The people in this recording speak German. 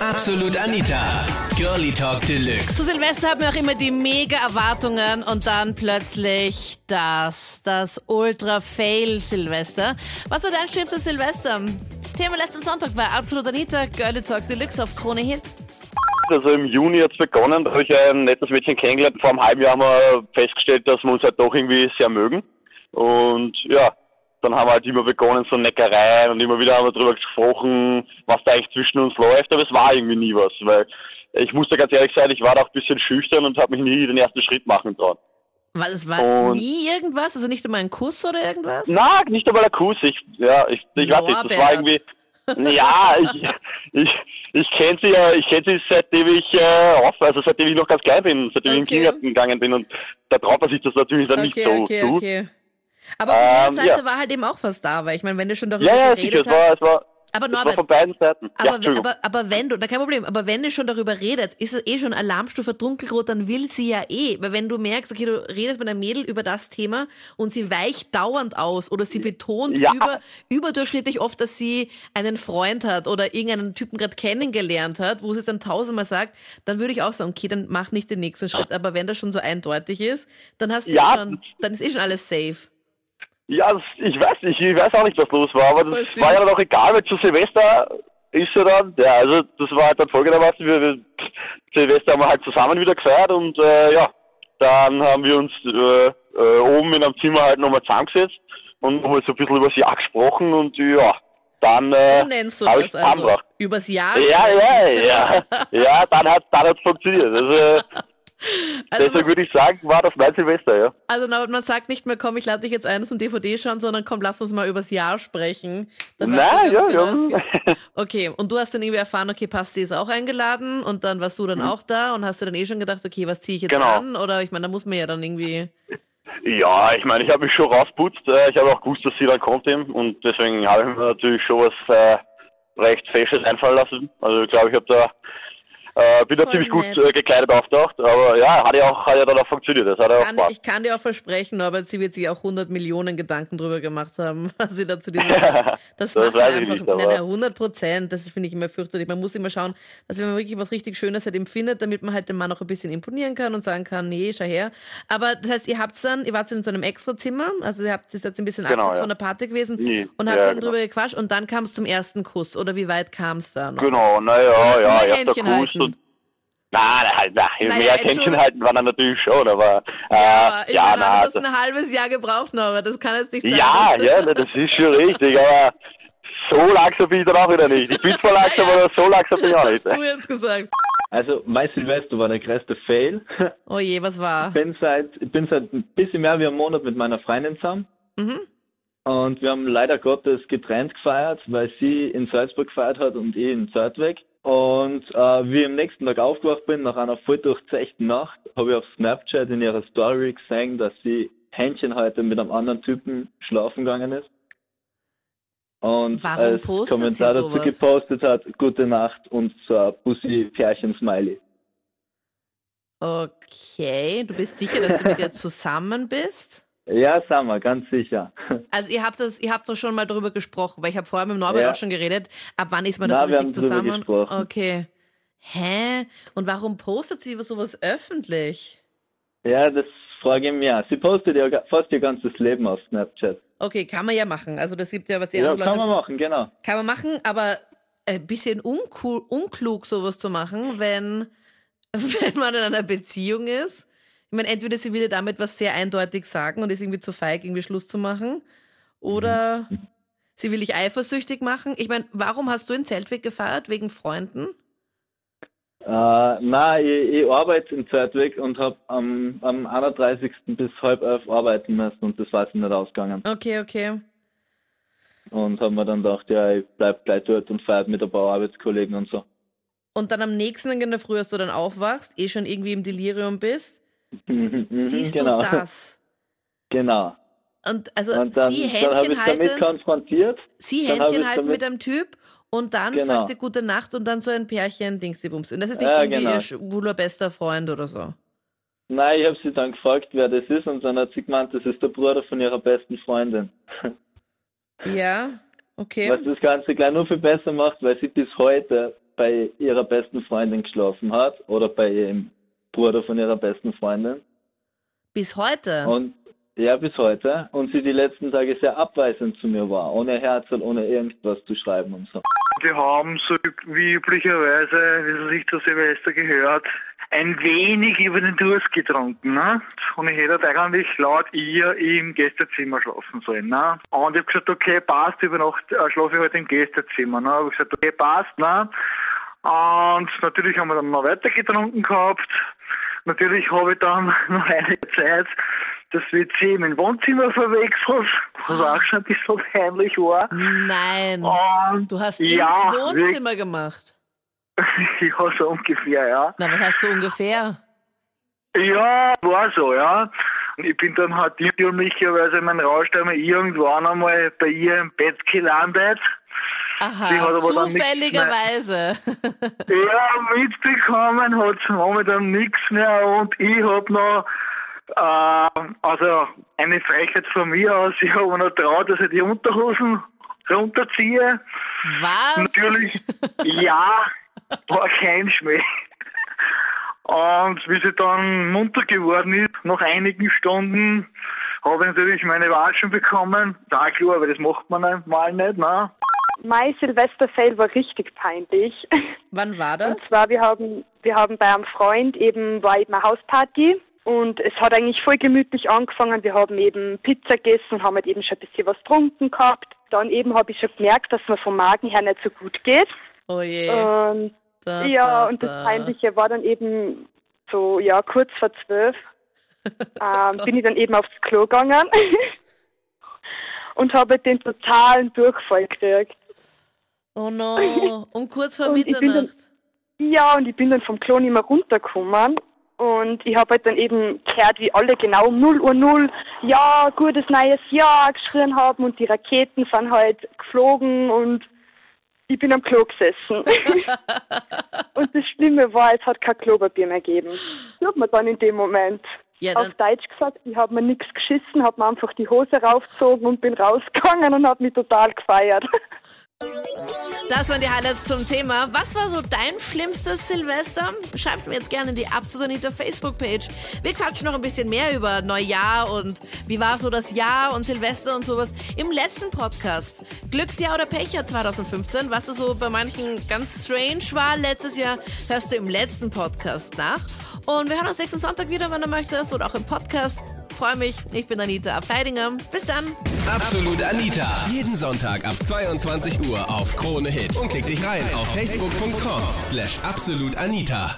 Absolut Anita. Girlie Talk Deluxe. Zu Silvester haben wir auch immer die mega Erwartungen und dann plötzlich das, das Ultra-Fail Silvester. Was war dein schlimmstes Silvester? Thema letzten Sonntag war Absolut Anita, Girlie Talk Deluxe auf Krone Hit. Also im Juni hat es begonnen, da habe ich ein nettes Mädchen kennengelernt. Vor einem halben Jahr haben wir festgestellt, dass wir uns halt doch irgendwie sehr mögen. Und ja, dann haben wir halt immer begonnen, so Neckereien und immer wieder haben wir darüber gesprochen, was da eigentlich zwischen uns läuft, aber es war irgendwie nie was, weil ich musste ganz ehrlich sein, ich war da auch ein bisschen schüchtern und habe mich nie den ersten Schritt machen trauen. Weil es war Und- nie irgendwas, also nicht einmal ein Kuss oder irgendwas? Na, nicht einmal ein Kuss, ich, ja, ich, ich weiß nicht, das war irgendwie, ja, ich, ich, ich kenne sie ja, ich kenne sie seitdem ich äh, auf, also seitdem ich noch ganz klein bin, seitdem ich in den Okay. Kindergarten gegangen bin und da traut man sich das natürlich dann Okay, nicht so okay, zu. okay. Aber von ihrer Ähm, Seite ja. war halt eben auch was da, weil ich meine, wenn du schon darüber Ja, ja, sicher, geredet es war, hast. es war, Aber Norbert, von beiden Seiten. ja, aber, aber, aber wenn du, na kein Problem, aber wenn du schon darüber redest, ist es eh schon Alarmstufe dunkelrot, dann will sie ja eh. Weil wenn du merkst, okay, du redest mit einem Mädel über das Thema und sie weicht dauernd aus oder sie betont Ja. über, überdurchschnittlich oft, dass sie einen Freund hat oder irgendeinen Typen gerade kennengelernt hat, wo sie es dann tausendmal sagt, dann würde ich auch sagen, okay, dann mach nicht den nächsten Schritt. Aber wenn das schon so eindeutig ist, dann hast du Ja, eh schon, dann ist eh schon alles safe. Ja, das, ich weiß nicht, ich weiß auch nicht, was los war, aber das süß. war ja dann auch egal, weil zu Silvester ist ja dann, ja, also das war halt dann folgendermaßen, wir, wir Silvester haben wir halt zusammen wieder gefeiert und äh, ja, dann haben wir uns äh, äh, oben in einem Zimmer halt nochmal zusammengesetzt und nochmal so ein bisschen über das Jahr gesprochen und ja, dann äh, So nennst du das also. Übers Jahr. Ja, ja, ja, ja, dann hat dann hat's funktioniert. Also, Also was- würde ich sagen, war das mein Silvester, ja. Also Norbert, man sagt nicht mehr, komm, ich lade dich jetzt ein zum DVD schauen, sondern komm, lass uns mal übers Jahr sprechen. Dann du ja, genau, ja. Okay, und du hast dann irgendwie erfahren, okay, Pasti ist auch eingeladen und dann warst du dann auch da und hast du dann eh schon gedacht, okay, was ziehe ich jetzt Genau. an? Oder ich meine, da muss man ja dann irgendwie. Ja, ich meine, ich habe mich schon rausputzt. Äh, ich habe auch gewusst, dass sie dann kommt eben. Und deswegen habe ich mir natürlich schon was äh, recht Fesches einfallen lassen. Also ich glaube, ich habe da äh, bin da ziemlich gut nett. äh, gekleidet auftaucht. Aber ja, hat ja auch, hat ja dann auch funktioniert. Das hat ja auch Kann, Spaß. ich kann dir auch versprechen, Norbert, sie wird sich auch 100 Millionen Gedanken drüber gemacht haben, was sie da zu diesem. Das, Das macht man einfach. nicht, nein, aber- nein, 100 Prozent. Das finde ich immer fürchterlich. Man muss immer schauen, dass wenn man wirklich was richtig Schönes halt empfindet, damit man halt dem Mann auch ein bisschen imponieren kann und sagen kann, nee, schau her. Aber das heißt, ihr habt dann, ihr wart in so einem Extrazimmer, also ihr habt es jetzt ein bisschen Genau, abseits ja. von der Party gewesen Nee, und habt ja, dann genau. drüber gequatscht und dann kam es zum ersten Kuss. Oder wie weit kam es dann? Genau, naja, ja, erster Händchen Kuss Nein, nein, halt, nein, Naja, mehr Händchen Entschuldigung. halten war dann natürlich schon, aber äh, Ja, ich ja, meine, na, du hast ein halbes Jahr gebraucht, Norbert. Das kann jetzt nicht sein. ja, ja, na, das ist schon richtig, aber so langsam bin ich dann auch wieder nicht. Ich bin zwar langsam, Ja, ja. aber so langsam bin ich auch Das nicht. hast du jetzt gesagt. Also mein Silvester war der größte Fail. Oh je, was war? Ich bin seit, ich bin seit ein bisschen mehr wie einem Monat mit meiner Freundin zusammen. Mhm. Und wir haben leider Gottes getrennt gefeiert, weil sie in Salzburg gefeiert hat und ich in Zartweg. Und äh, wie ich am nächsten Tag aufgewacht bin, nach einer voll durchzechten Nacht, habe ich auf Snapchat in ihrer Story gesehen, dass sie Händchen heute mit einem anderen Typen schlafen gegangen ist. Und Warum als Kommentar dazu gepostet hat, gute Nacht und so ein Pussy-Pärchen-Smiley. Okay, du bist sicher, dass du mit ihr zusammen bist? Ja, wir, ganz sicher. Also ihr habt das, ihr habt doch schon mal darüber gesprochen, weil ich habe vorher mit Norbert Ja. auch schon geredet. Ab wann ist man das Na, so wir richtig zusammen? gesprochen. Okay. Hä? Und warum postet sie sowas öffentlich? Ja, das frage ich mich auch. Sie postet ja fast ihr ganzes Leben auf Snapchat. Okay, kann man ja machen. Also das gibt ja was die Ja, anderen kann Leute man machen, genau. kann man machen, aber ein bisschen uncool, unklug sowas zu machen, wenn wenn man in einer Beziehung ist. Ich meine, entweder sie will dir damit was sehr eindeutig sagen und ist irgendwie zu feig, irgendwie Schluss zu machen, oder sie will dich eifersüchtig machen. Ich meine, warum hast du in Zeltweg gefeiert? Wegen Freunden? Äh, nein, ich, ich arbeite in Zeitweg und habe am, am 31. bis halb elf arbeiten müssen und das war es nicht ausgegangen. Okay, okay. Und habe mir dann gedacht, ja, ich bleib gleich dort und feiert mit ein paar Arbeitskollegen und so. Und dann am nächsten Tag in der Früh, als du dann aufwachst, eh schon irgendwie im Delirium bist, Mhm, siehst genau. du das. genau. Und also Und dann, sie Händchen ich damit halten, konfrontiert. sie Händchen halten mit einem Typ und dann Genau. sagt sie gute Nacht und dann so ein Pärchen Dings die Bums. Und das ist nicht Ja, irgendwie genau. ihr schwuler bester Freund oder so. Nein, ich habe sie dann gefragt, wer das ist und dann hat sie gemeint, das ist der Bruder von ihrer besten Freundin. Ja, okay. Was das Ganze gleich nur viel besser macht, weil sie bis heute bei ihrer besten Freundin geschlafen hat oder bei ihrem Bruder von ihrer besten Freundin. Bis heute. Und ja, bis heute. Und sie die letzten Tage sehr abweisend zu mir war, ohne Herz und ohne irgendwas zu schreiben und so. Wir haben so wie üblicherweise, wie es sich zu Silvester gehört, ein wenig über den Durst getrunken. Ne? Und ich hätte eigentlich laut ihr im Gästezimmer schlafen sollen. Ne? Und ich habe gesagt, okay, passt, über Nacht äh, schlafe ich halt im Gästezimmer. Ne? Ich habe gesagt, okay, passt. Ne? Und natürlich haben wir dann noch weiter getrunken gehabt. Natürlich habe ich dann noch eine Zeit das WC im Wohnzimmer verwechselt, was auch schon ein bisschen peinlich war. Nein. Und Du hast ja, ins Wohnzimmer gemacht. ja, so ungefähr, ja. Na, was heißt so ungefähr? Ja, war so, ja. Und ich bin dann halt irrtümlicherweise mein Rausch einmal irgendwann einmal bei ihr im Bett gelandet. Aha, zufälligerweise. Ja, mitbekommen hat sie momentan nichts mehr und ich hab noch, äh, also eine Frechheit von mir aus, ich habe noch traut, dass ich die Unterhosen runterziehe. Was? Natürlich, ja, war kein Schmäh. Und wie sie dann munter geworden ist, nach einigen Stunden, habe ich natürlich meine Watschen bekommen. Da klar, aber das macht man mal nicht, ne? Mein Silvesterfail war richtig peinlich. Wann war Und das? zwar, wir haben, wir haben bei einem Freund eben, war eben eine Hausparty und es hat eigentlich voll gemütlich angefangen. Wir haben eben Pizza gegessen, haben halt eben schon ein bisschen was getrunken gehabt. Dann eben habe ich schon gemerkt, dass mir vom Magen her nicht so gut geht. Oh je. Und Da, ja, da, und das da. Peinliche war dann eben so, ja, kurz vor zwölf, ähm, bin ich dann eben aufs Klo gegangen und habe den totalen Durchfall gekriegt. Oh no. Um kurz vor bin dann- Mitternacht. Ja, und ich bin dann vom Klo nicht mehr runtergekommen. Und ich habe halt dann eben gehört, wie alle genau um 0 Uhr 0, ja, gutes neues Jahr geschrien haben und die Raketen sind halt geflogen und ich bin am Klo gesessen. und das Schlimme war, es hat kein Klopapier mehr gegeben. Das hat man dann in dem Moment Ja, auf Deutsch gesagt, ich habe mir nichts geschissen, habe mir einfach die Hose raufgezogen und bin rausgegangen und habe mich total gefeiert. das waren die Highlights zum Thema. Was war so dein schlimmstes Silvester? Schreib's mir jetzt gerne in die Absolut Anita Facebook-Page. Wir quatschen noch ein bisschen mehr über Neujahr und wie war so das Jahr und Silvester und sowas im letzten Podcast. Glücksjahr oder Pechjahr 2015, was so bei manchen ganz strange war letztes Jahr, hörst du im letzten Podcast nach. Und wir hören uns nächsten Sonntag wieder, wenn du möchtest, oder auch im Podcast. Freue mich. Ich bin Anita Abteidinger. Bis dann. Absolut Anita. Jeden Sonntag ab 22 Uhr auf Krone Hit. Und klick dich rein auf facebook.com slash absolutanita.